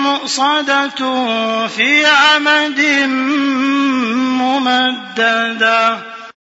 مؤصدة في عمد ممددة.